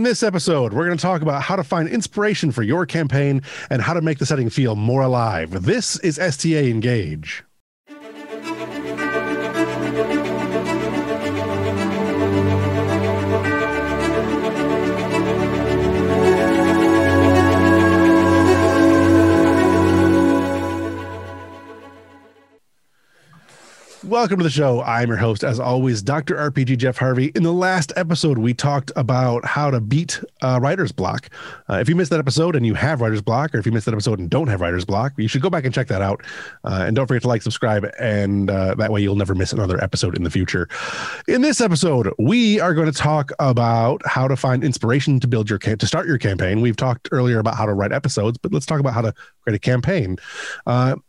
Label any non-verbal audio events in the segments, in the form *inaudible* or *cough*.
In this episode, we're going to talk about how to find inspiration for your campaign and how to make the setting feel more alive. This is STA Engage. Welcome to the show. I'm your host, as always, Dr. RPG Jeff Harvey. In the last episode, we talked about how to beat uh, writer's block. Uh, if you missed that episode and you have writer's block, or if you missed that episode and don't have writer's block, you should go back and check that out. Uh, and don't forget to like, subscribe, and uh, that way you'll never miss another episode in the future. In this episode, we are going to talk about how to find inspiration to build your to start your campaign. We've talked earlier about how to write episodes, but let's talk about how to create a campaign.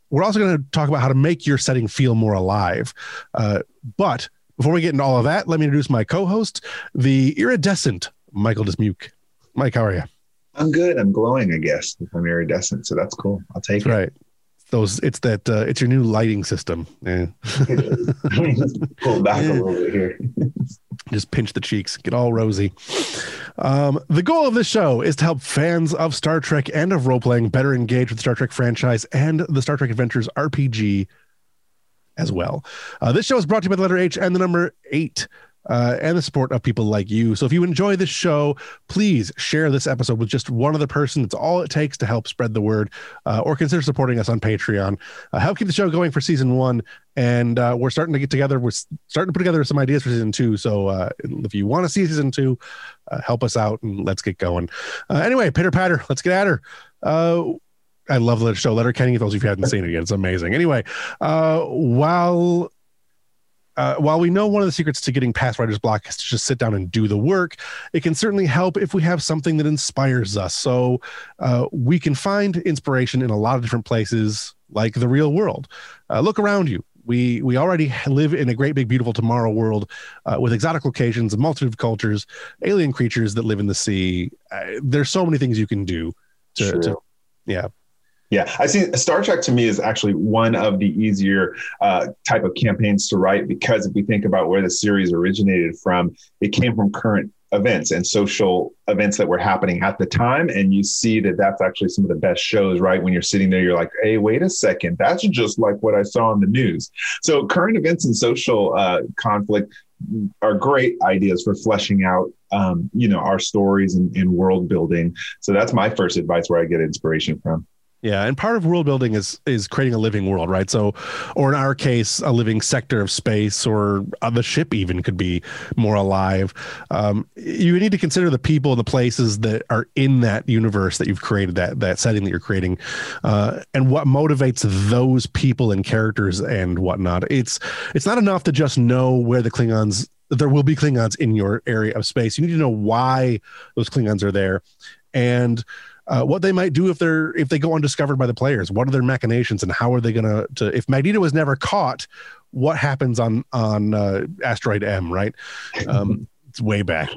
We're also going to talk about how to make your setting feel more alive. Uh, but before we get into all of that, let me introduce my co-host, the iridescent Michael Dismuke. Mike, how are you? I'm good. I'm glowing, I guess, if I'm iridescent. So that's cool. I'll take that's it. Right. Those it's that uh, it's your new lighting system. Yeah. *laughs* Pull back a little bit here. *laughs* Just pinch the cheeks, get all rosy. Um, the goal of this show is to help fans of Star Trek and of role playing better engage with the Star Trek franchise and the Star Trek Adventures RPG as well. Uh, this show is brought to you by the letter H and the number eight uh, and the support of people like you. So if you enjoy this show, please share this episode with just one other person. It's all it takes to help spread the word, uh, or consider supporting us on Patreon. Uh, help keep the show going for season one, and uh, we're starting to get together. We're starting to put together some ideas for season two. So uh, if you want to see season two, uh, help us out and let's get going. anyway, pitter patter, let's get at her. I love the show Letterkenny. If those of you haven't seen it yet, it's amazing. Anyway, while uh, while we know one of the secrets to getting past writer's block is to just sit down and do the work, it can certainly help if we have something that inspires us. So uh, we can find inspiration in a lot of different places, like the real world. Uh, look around you. We we already live in a great big beautiful tomorrow world uh, with exotic locations, a multitude of cultures, alien creatures that live in the sea. Uh, there's so many things you can do to, to yeah yeah, I see. Star Trek to me is actually one of the easier uh, type of campaigns to write because if we think about where the series originated from, it came from current events and social events that were happening at the time and you see that that's actually some of the best shows right? When you're sitting there you're like hey wait a second that's just like what i saw on the news. So current events and social uh, conflict are great ideas for fleshing out um, you know our stories and, and world building. So that's my first advice where i get inspiration from yeah, and part of world building is is creating a living world, right? So, or in our case, a living sector of space, or uh, the ship even could be more alive. Um, you need to consider the people and the places that are in that universe that you've created, that that setting that you're creating, uh, and what motivates those people and characters and whatnot. It's it's not enough to just know where the Klingons there will be Klingons in your area of space. You need to know why those Klingons are there, and uh, what they might do if they're if they go undiscovered by the players. What are their machinations and how are they gonna to if Magneto is never caught? What happens on on uh, asteroid M? Right. Um, *laughs* way back.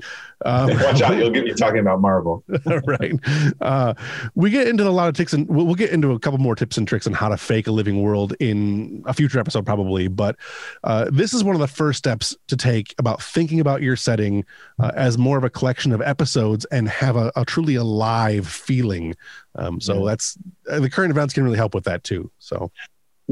Um, *laughs* Watch out, you'll *laughs* get me talking about Marvel. *laughs* right. Uh, we get into a lot of tips and we'll, we'll, get into a couple more tips and tricks on how to fake a living world in a future episode, probably. But uh, this is one of the first steps to take about thinking about your setting uh, as more of a collection of episodes and have a, a truly alive feeling. Um, so yeah. that's uh, the current events can really help with that too. So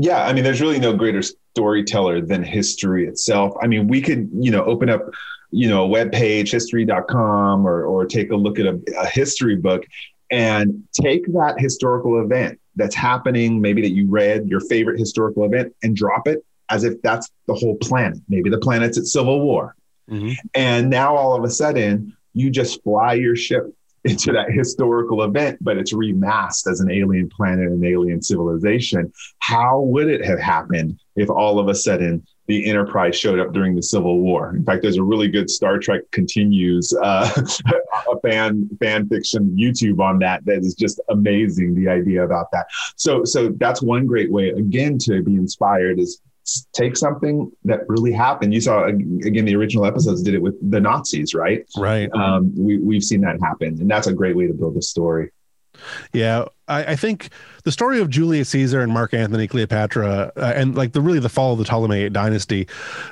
yeah i mean there's really no greater storyteller than history itself i mean we could you know open up you know, a web page, history.com, or, or take a look at a, a history book and take that historical event that's happening, maybe that you read, your favorite historical event, and drop it as if that's the whole planet. Maybe the planet's at civil war. Mm-hmm. And now all of a sudden, you just fly your ship into that historical event, but it's remasked as an alien planet and alien civilization. How would it have happened if all of a sudden the Enterprise showed up during the Civil War. In fact, there's a really good Star Trek continues uh, *laughs* a fan fan fiction YouTube on that that is just amazing. The idea about that. So so that's one great way again to be inspired is take something that really happened. You saw again the original episodes did it with the Nazis, right? Right. Um, we we've seen that happen, and that's a great way to build a story. Yeah, I, I think the story of Julius Caesar and Mark Antony Cleopatra uh, and like the really the fall of the Ptolemaic dynasty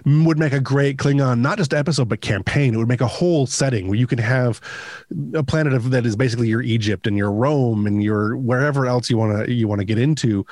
would make a great Klingon not just episode but campaign. It would make a whole setting where you can have a planet of, that is basically your Egypt and your Rome and your wherever else you want to you want to get into.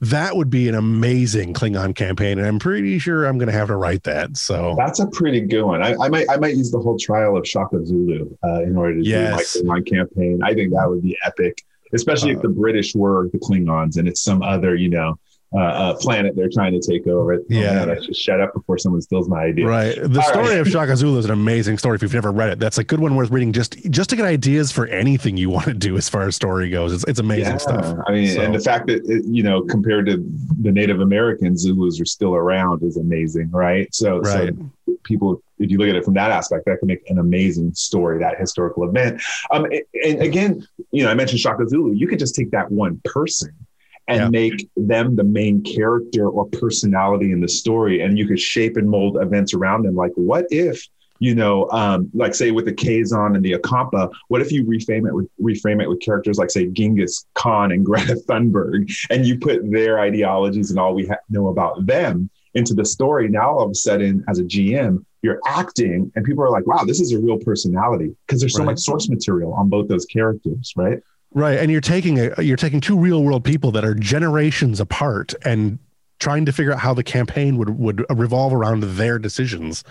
That would be an amazing Klingon campaign, and I'm pretty sure I'm going to have to write that. So that's a pretty good one. I, I might I might use the whole trial of Shaka Zulu uh, in order to yes. do my Klingon campaign. I think that would be epic especially uh, if the British were the Klingons and it's some other, you know, uh, uh, planet they're trying to take over. Oh, yeah, man, I should shut up before someone steals my idea. Right. The All story right. of Shaka Zulu is an amazing story. If you've never read it, that's a good one worth reading. Just just to get ideas for anything you want to do as far as story goes. It's it's amazing yeah. stuff. I mean, so. and the fact that it, you know compared to the Native Americans, Zulus are still around is amazing, right? So, right. so people if you look at it from that aspect, that can make an amazing story, that historical event. Um, and again, you know, I mentioned Shaka Zulu. You could just take that one person and yeah. make them the main character or personality in the story, and you could shape and mold events around them. Like, what if? You know, um, like say with the Kazon and the Ocampa, what if you reframe it with reframe it with characters like say Genghis Khan and *laughs* Greta Thunberg, and you put their ideologies and all we ha- know about them into the story? Now all of a sudden, as a GM, you're acting and people are like wow this is a real personality because there's so right. much source material on both those characters right right and you're taking a you're taking two real world people that are generations apart and trying to figure out how the campaign would would revolve around their decisions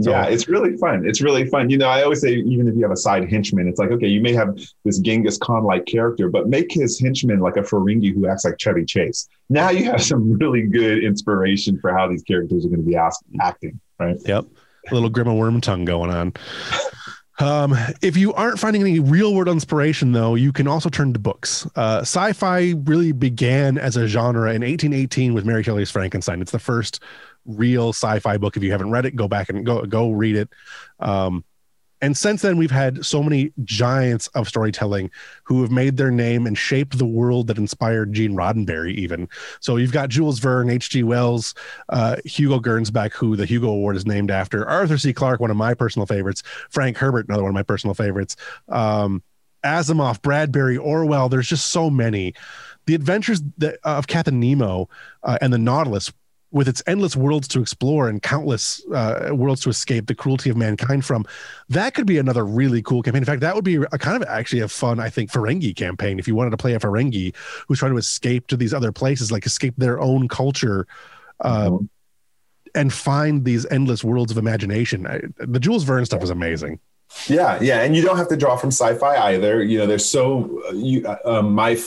so, yeah, it's really fun. It's really fun. You know, I always say, even if you have a side henchman, it's like, okay, you may have this Genghis Khan like character, but make his henchman like a Ferengi who acts like Chevy Chase. Now you have some really good inspiration for how these characters are going to be asked, acting, right? Yep a little Grima Wormtongue going on. *laughs* Um, if you aren't finding any real world inspiration, though, you can also turn to books. Uh, sci fi really began as a genre in 1818 with Mary Shelley's Frankenstein. It's the first real sci fi book. If you haven't read it, go back and go, go read it. Um, and since then, we've had so many giants of storytelling who have made their name and shaped the world that inspired Gene Roddenberry, even. So you've got Jules Verne, H.G. Wells, uh, Hugo Gernsback, who the Hugo Award is named after, Arthur C. Clarke, one of my personal favorites, Frank Herbert, another one of my personal favorites, um, Asimov, Bradbury, Orwell. There's just so many. The Adventures of Captain Nemo uh, and the Nautilus with its endless worlds to explore and countless uh, worlds to escape the cruelty of mankind from, that could be another really cool campaign. In fact, that would be a kind of actually a fun, I think, Ferengi campaign. If you wanted to play a Ferengi who's trying to escape to these other places, like escape their own culture, uh, mm-hmm. and find these endless worlds of imagination. I, the Jules Verne stuff is amazing. Yeah, yeah, and you don't have to draw from sci-fi either. You know, there's so uh, you. Uh, um, my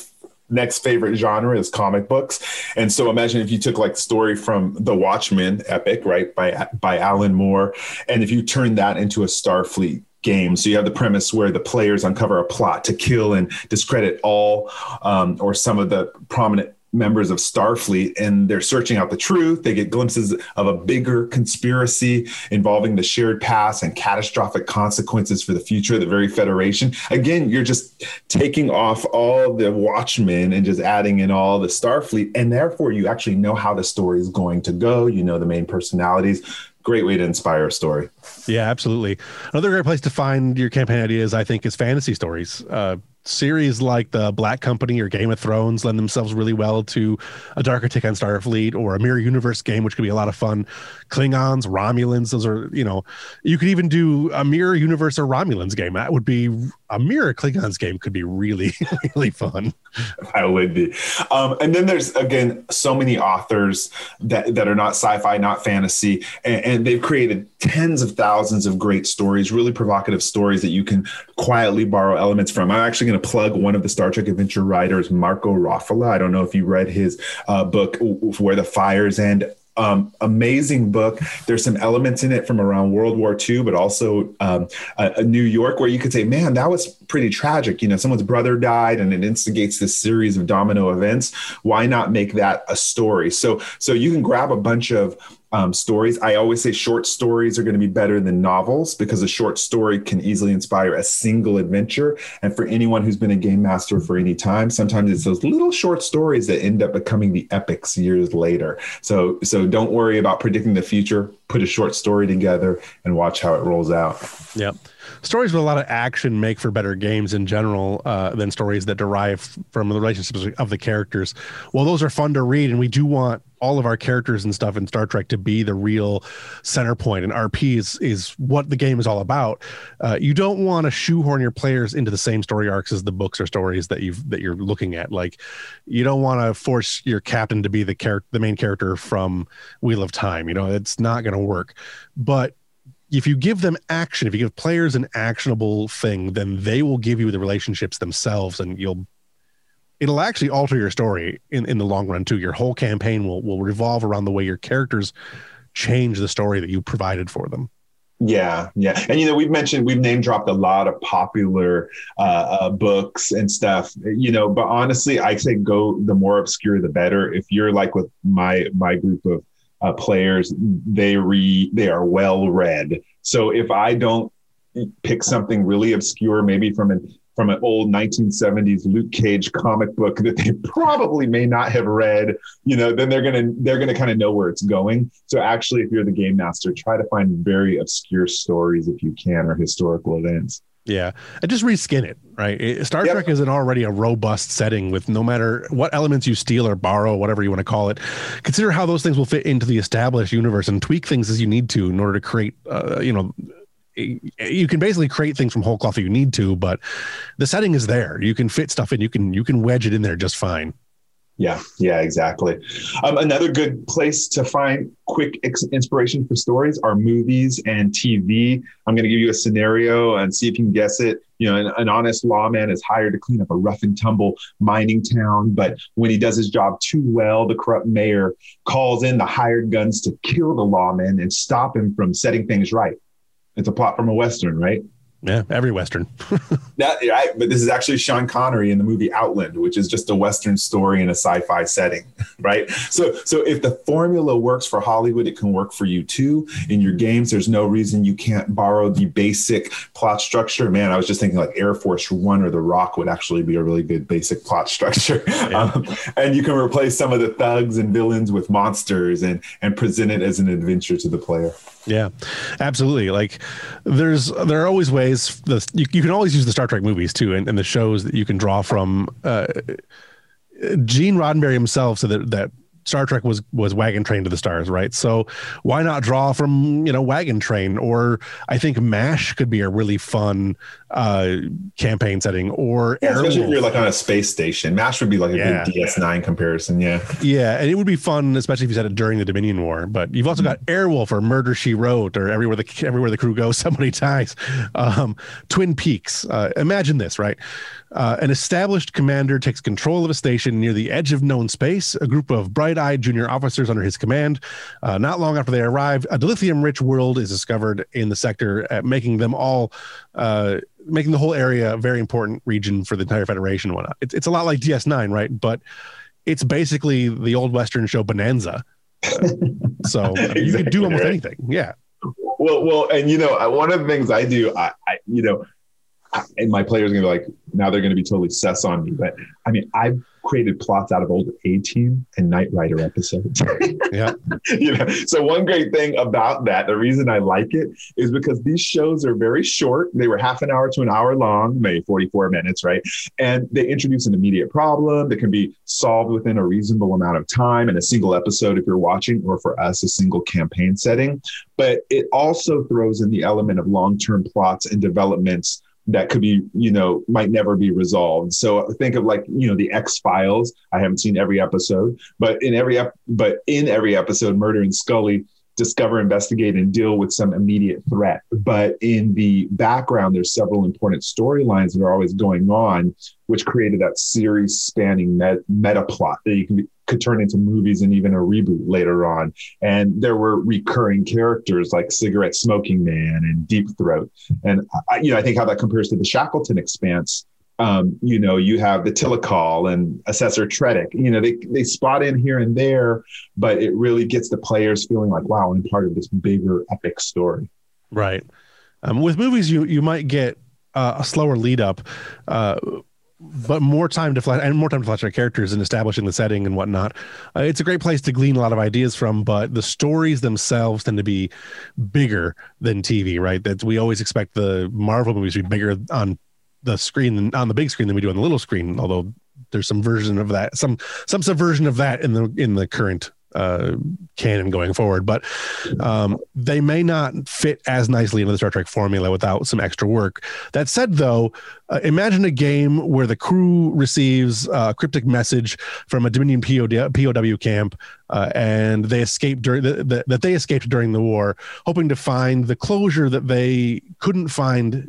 next favorite genre is comic books. And so imagine if you took like story from The Watchmen epic, right, by by Alan Moore, and if you turn that into a Starfleet game. So you have the premise where the players uncover a plot to kill and discredit all um, or some of the prominent members of Starfleet and they're searching out the truth. They get glimpses of a bigger conspiracy involving the shared past and catastrophic consequences for the future of the very Federation. Again, you're just taking off all the Watchmen and just adding in all the Starfleet. And therefore, you actually know how the story is going to go. You know the main personalities great way to inspire a story. Yeah, absolutely. Another great place to find your campaign ideas, I think, is fantasy stories. Uh, series like the Black Company or Game of Thrones lend themselves really well to a darker take on Starfleet or a Mirror Universe game, which could be a lot of fun. Klingons, Romulans, those are, you know, you could even do a Mirror Universe or Romulans game. That would be a Mirror Klingons game could be really, *laughs* really fun. I would be. Um, and then there's, again, so many authors that, that are not sci fi, not fantasy, and, and they've created tens of thousands of great stories, really provocative stories that you can quietly borrow elements from. I'm actually going to plug one of the Star Trek adventure writers, Marco Raffaella. I don't know if you read his uh, book, Where the Fires End um, amazing book. There's some elements in it from around World War II, but also um, a New York where you could say, man, that was pretty tragic. You know, someone's brother died and it instigates this series of domino events. Why not make that a story? So, so you can grab a bunch of um, stories. I always say short stories are going to be better than novels because a short story can easily inspire a single adventure. And for anyone who's been a game master for any time, sometimes it's those little short stories that end up becoming the epics years later. So, so don't worry about predicting the future. Put a short story together and watch how it rolls out. Yep. stories with a lot of action make for better games in general uh, than stories that derive from the relationships of the characters. Well, those are fun to read, and we do want all of our characters and stuff in Star Trek to be the real center point, and RP is is what the game is all about. Uh, you don't want to shoehorn your players into the same story arcs as the books or stories that you've that you're looking at. Like, you don't want to force your captain to be the character, the main character from Wheel of Time. You know, it's not going to work. But if you give them action, if you give players an actionable thing, then they will give you the relationships themselves, and you'll it'll actually alter your story in, in the long run too. Your whole campaign will will revolve around the way your characters change the story that you provided for them. Yeah, yeah, and you know we've mentioned we've name dropped a lot of popular uh, uh, books and stuff. You know, but honestly, I say go the more obscure the better. If you're like with my my group of uh, players, they re they are well read. So if I don't pick something really obscure, maybe from an from an old 1970s Luke Cage comic book that they *laughs* probably may not have read, you know, then they're gonna they're gonna kind of know where it's going. So actually, if you're the game master, try to find very obscure stories if you can or historical events. Yeah, and just reskin it, right? Star yep. Trek is an already a robust setting with no matter what elements you steal or borrow, whatever you want to call it. Consider how those things will fit into the established universe and tweak things as you need to in order to create, uh, you know, you can basically create things from whole cloth if you need to, but the setting is there. You can fit stuff in. You can you can wedge it in there just fine. Yeah, yeah, exactly. Um, another good place to find quick ex- inspiration for stories are movies and TV. I'm going to give you a scenario and see if you can guess it. You know, an, an, honest lawman is hired to clean up a rough and tumble mining town, but when he does his job too well, the corrupt mayor calls in the hired guns to kill the lawman and stop him from setting things right. It's a plot from a western, right? Yeah, every western. *laughs* that right, but this is actually Sean Connery in the movie Outland, which is just a western story in a sci-fi setting, *laughs* right? So, so if the formula works for Hollywood, it can work for you too. In your games, there's no reason you can't borrow the basic plot structure. Man, I was just thinking like Air Force One or The Rock would actually be a really good basic plot structure, *laughs* yeah. um, and you can replace some of the thugs and villains with monsters and and present it as an adventure to the player. Yeah, absolutely. Like there's there are always ways the you, you can always use the Star Trek movies too and, and the shows that you can draw from uh, Gene Roddenberry himself said that that Star Trek was was Wagon Train to the Stars, right? So why not draw from you know Wagon Train? Or I think Mash could be a really fun uh, campaign setting. Or yeah, especially if you're like on a space station, Mash would be like a yeah. good DS9 comparison. Yeah, yeah, and it would be fun, especially if you said it during the Dominion War. But you've also got Airwolf or Murder She Wrote or everywhere the everywhere the crew goes, *laughs* somebody dies. Um, Twin Peaks. Uh, imagine this, right? Uh, an established commander takes control of a station near the edge of known space. A group of bright eyed junior officers under his command. Uh, not long after they arrive, a dilithium rich world is discovered in the sector, uh, making them all. Uh, making the whole area a very important region for the entire Federation and whatnot. It's, it's a lot like DS9, right? But it's basically the old Western show Bonanza. Uh, *laughs* so exactly, you can do almost right? anything. Yeah. Well, well, and you know, one of the things I do, I, I you know, and my players are gonna be like, now they're gonna be totally cess on me. But I mean, I've created plots out of old A Team and Knight Rider episodes. *laughs* yeah. you know, so one great thing about that, the reason I like it is because these shows are very short. They were half an hour to an hour long, maybe 44 minutes, right? And they introduce an immediate problem that can be solved within a reasonable amount of time in a single episode if you're watching, or for us, a single campaign setting. But it also throws in the element of long-term plots and developments that could be, you know, might never be resolved. So think of like, you know, the X Files. I haven't seen every episode, but in every ep- but in every episode, Mulder and Scully discover, investigate, and deal with some immediate threat. But in the background, there's several important storylines that are always going on, which created that series spanning met- meta plot that you can be, could turn into movies and even a reboot later on. And there were recurring characters like Cigarette Smoking Man and Deep Throat. And I, you know, I think how that compares to the Shackleton Expanse. Um, you know, you have the Tilakal and Assessor Tredick. You know, they they spot in here and there, but it really gets the players feeling like, wow, I'm part of this bigger epic story. Right. Um, with movies, you you might get uh, a slower lead up. Uh, but more time to flesh and more time to flesh our characters and establishing the setting and whatnot. Uh, it's a great place to glean a lot of ideas from, but the stories themselves tend to be bigger than TV, right? That we always expect the Marvel movies to be bigger on the screen on the big screen than we do on the little screen. Although there's some version of that, some some subversion of that in the in the current uh, canon going forward, but um, they may not fit as nicely into the Star Trek formula without some extra work. That said, though, uh, imagine a game where the crew receives a cryptic message from a Dominion POW, camp, uh, and they escape during the, the, that they escaped during the war, hoping to find the closure that they couldn't find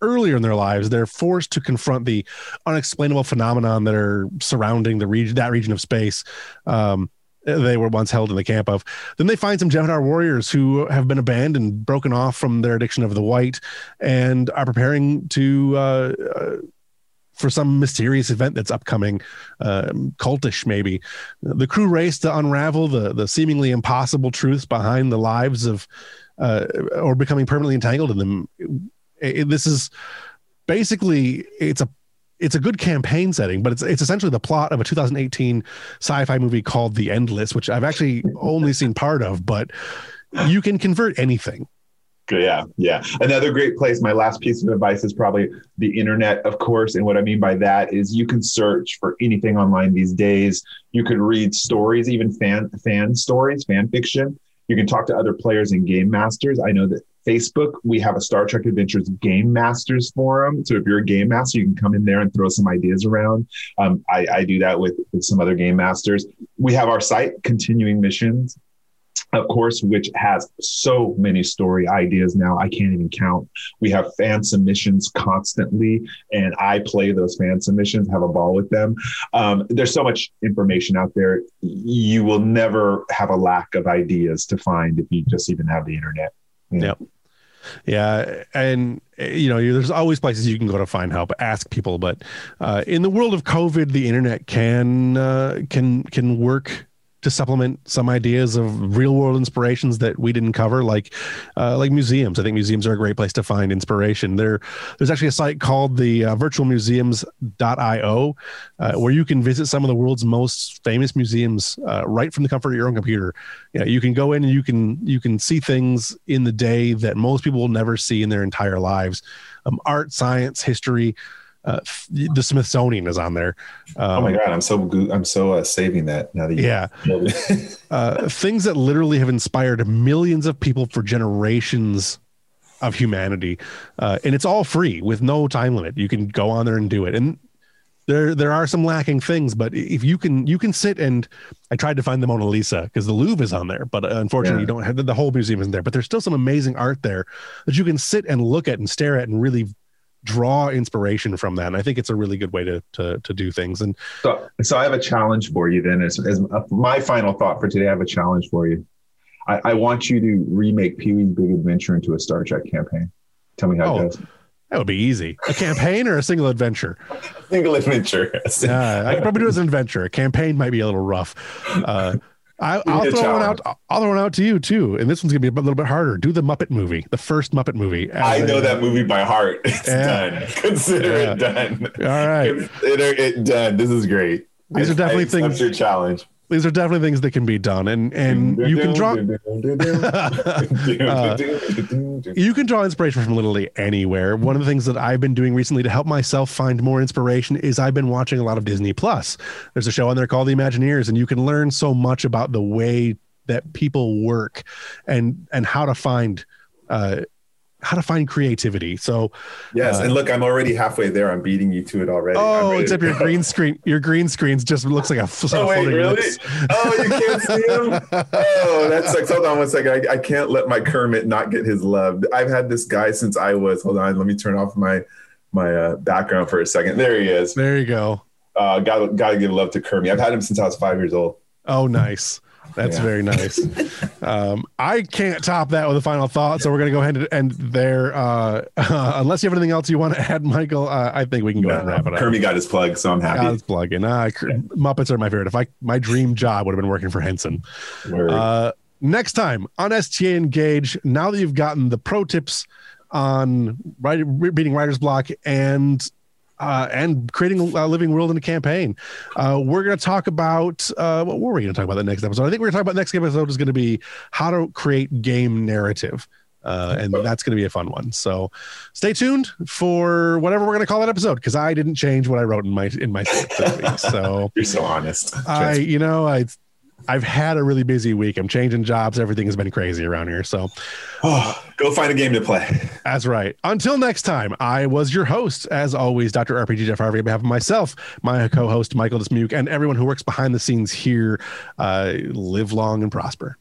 earlier in their lives, they're forced to confront the unexplainable phenomenon that are surrounding the region, that region of space. Um, they were once held in the camp of. Then they find some Jem'Hadar warriors who have been abandoned, broken off from their addiction of the white, and are preparing to uh, uh, for some mysterious event that's upcoming, uh, cultish maybe. The crew race to unravel the the seemingly impossible truths behind the lives of, uh, or becoming permanently entangled in them. It, this is basically it's a it's a good campaign setting, but it's it's essentially the plot of a 2018 sci-fi movie called The Endless, which I've actually only seen part of, but you can convert anything. Yeah, yeah. Another great place. My last piece of advice is probably the internet, of course. And what I mean by that is you can search for anything online these days. You can read stories, even fan fan stories, fan fiction. You can talk to other players and game masters. I know that Facebook, we have a Star Trek Adventures Game Masters forum. So if you're a game master, you can come in there and throw some ideas around. Um, I, I, do that with, with some other game masters. We have our site, Continuing Missions, of course, which has so many story ideas now. I can't even count. We have fan submissions constantly, and I play those fan submissions, have a ball with them. Um, there's so much information out there. You will never have a lack of ideas to find if you just even have the internet. Yep. Yeah, and you know, there's always places you can go to find help, ask people. But uh, in the world of COVID, the internet can uh, can can work to supplement some ideas of real world inspirations that we didn't cover, like uh, like museums. I think museums are a great place to find inspiration. There, there's actually a site called the uh, virtualmuseums.io uh, where you can visit some of the world's most famous museums uh, right from the comfort of your own computer. You, know, you can go in and you can you can see things in the day that most people will never see in their entire lives. Um, art, science, history. Uh, the Smithsonian is on there. Um, oh my god, I'm so I'm so uh, saving that now that you yeah, *laughs* uh, things that literally have inspired millions of people for generations of humanity, uh, and it's all free with no time limit. You can go on there and do it, and there there are some lacking things, but if you can you can sit and I tried to find the Mona Lisa because the Louvre is on there, but uh, unfortunately yeah. you don't have the whole museum isn't there. But there's still some amazing art there that you can sit and look at and stare at and really draw inspiration from that. And I think it's a really good way to to, to do things. And so, so I have a challenge for you. Then, as, as my final thought for today, I have a challenge for you. I, I want you to remake Pee Wee's Big Adventure into a Star Trek campaign. Tell me how oh, it goes. That would be easy. A campaign or a single adventure? *laughs* single adventure. Yeah, uh, I could probably do it as an adventure. A campaign might be a little rough. Uh, I, will throw one out. I'll throw one out to you too. And this one's gonna be a little bit harder. Do the Muppet movie, the first Muppet movie. I know a, that movie by heart. *laughs* It's yeah. done. Consider yeah. it done. All right, consider it done. This is great. These I, are definitely things. your challenge these are definitely things that can be done and and you can draw *laughs* uh, you can draw inspiration from literally anywhere. One of the things that i've been doing recently to help myself find more inspiration is i've been watching a lot of disney plus. There's a show on there called the imagineers and you can learn so much about the way that people work and and how to find uh, how to find creativity. So yes, uh, and look, I'm already halfway there. I'm beating you to it already. Oh, except your green screen, your green screens just looks like a. *laughs* Oh wait, really? Oh, you can't see him. *laughs* Oh, that sucks. Hold on one second. I, I can't let my Kermit not get his love. I've had this guy since I was. Hold on, let me turn off my my uh, background for a second. There he is. There you go. Uh, gotta got to give love to Kermit. I've had him since I was five years old. Oh, nice. That's yeah. very nice. *laughs* um, I can't top that with a final thought, so we're going to go ahead and end there. Uh, uh, *laughs* unless you have anything else you want to add, Michael, uh, I think we can go no, ahead and wrap it up. Kirby got his plug, so I'm happy. Got his plug, and uh, Muppets are my favorite. If I my dream job would have been working for Henson. Uh, next time on STA Engage, now that you've gotten the pro tips on writing, reading writer's block and uh, and creating a living world in a campaign. Uh, we're going to talk about uh, what were we going to talk about the next episode? I think we're going to talk about the next episode is going to be how to create game narrative. Uh, and that's going to be a fun one. So stay tuned for whatever we're going to call that episode because I didn't change what I wrote in my in my week. So *laughs* you're so honest. I, you know, I I've had a really busy week. I'm changing jobs. Everything has been crazy around here. So oh, go find a game to play. *laughs* That's right. Until next time, I was your host, as always, Dr. RPG Jeff Harvey, on behalf of myself, my co host, Michael Dismuke, and everyone who works behind the scenes here. Uh, live long and prosper.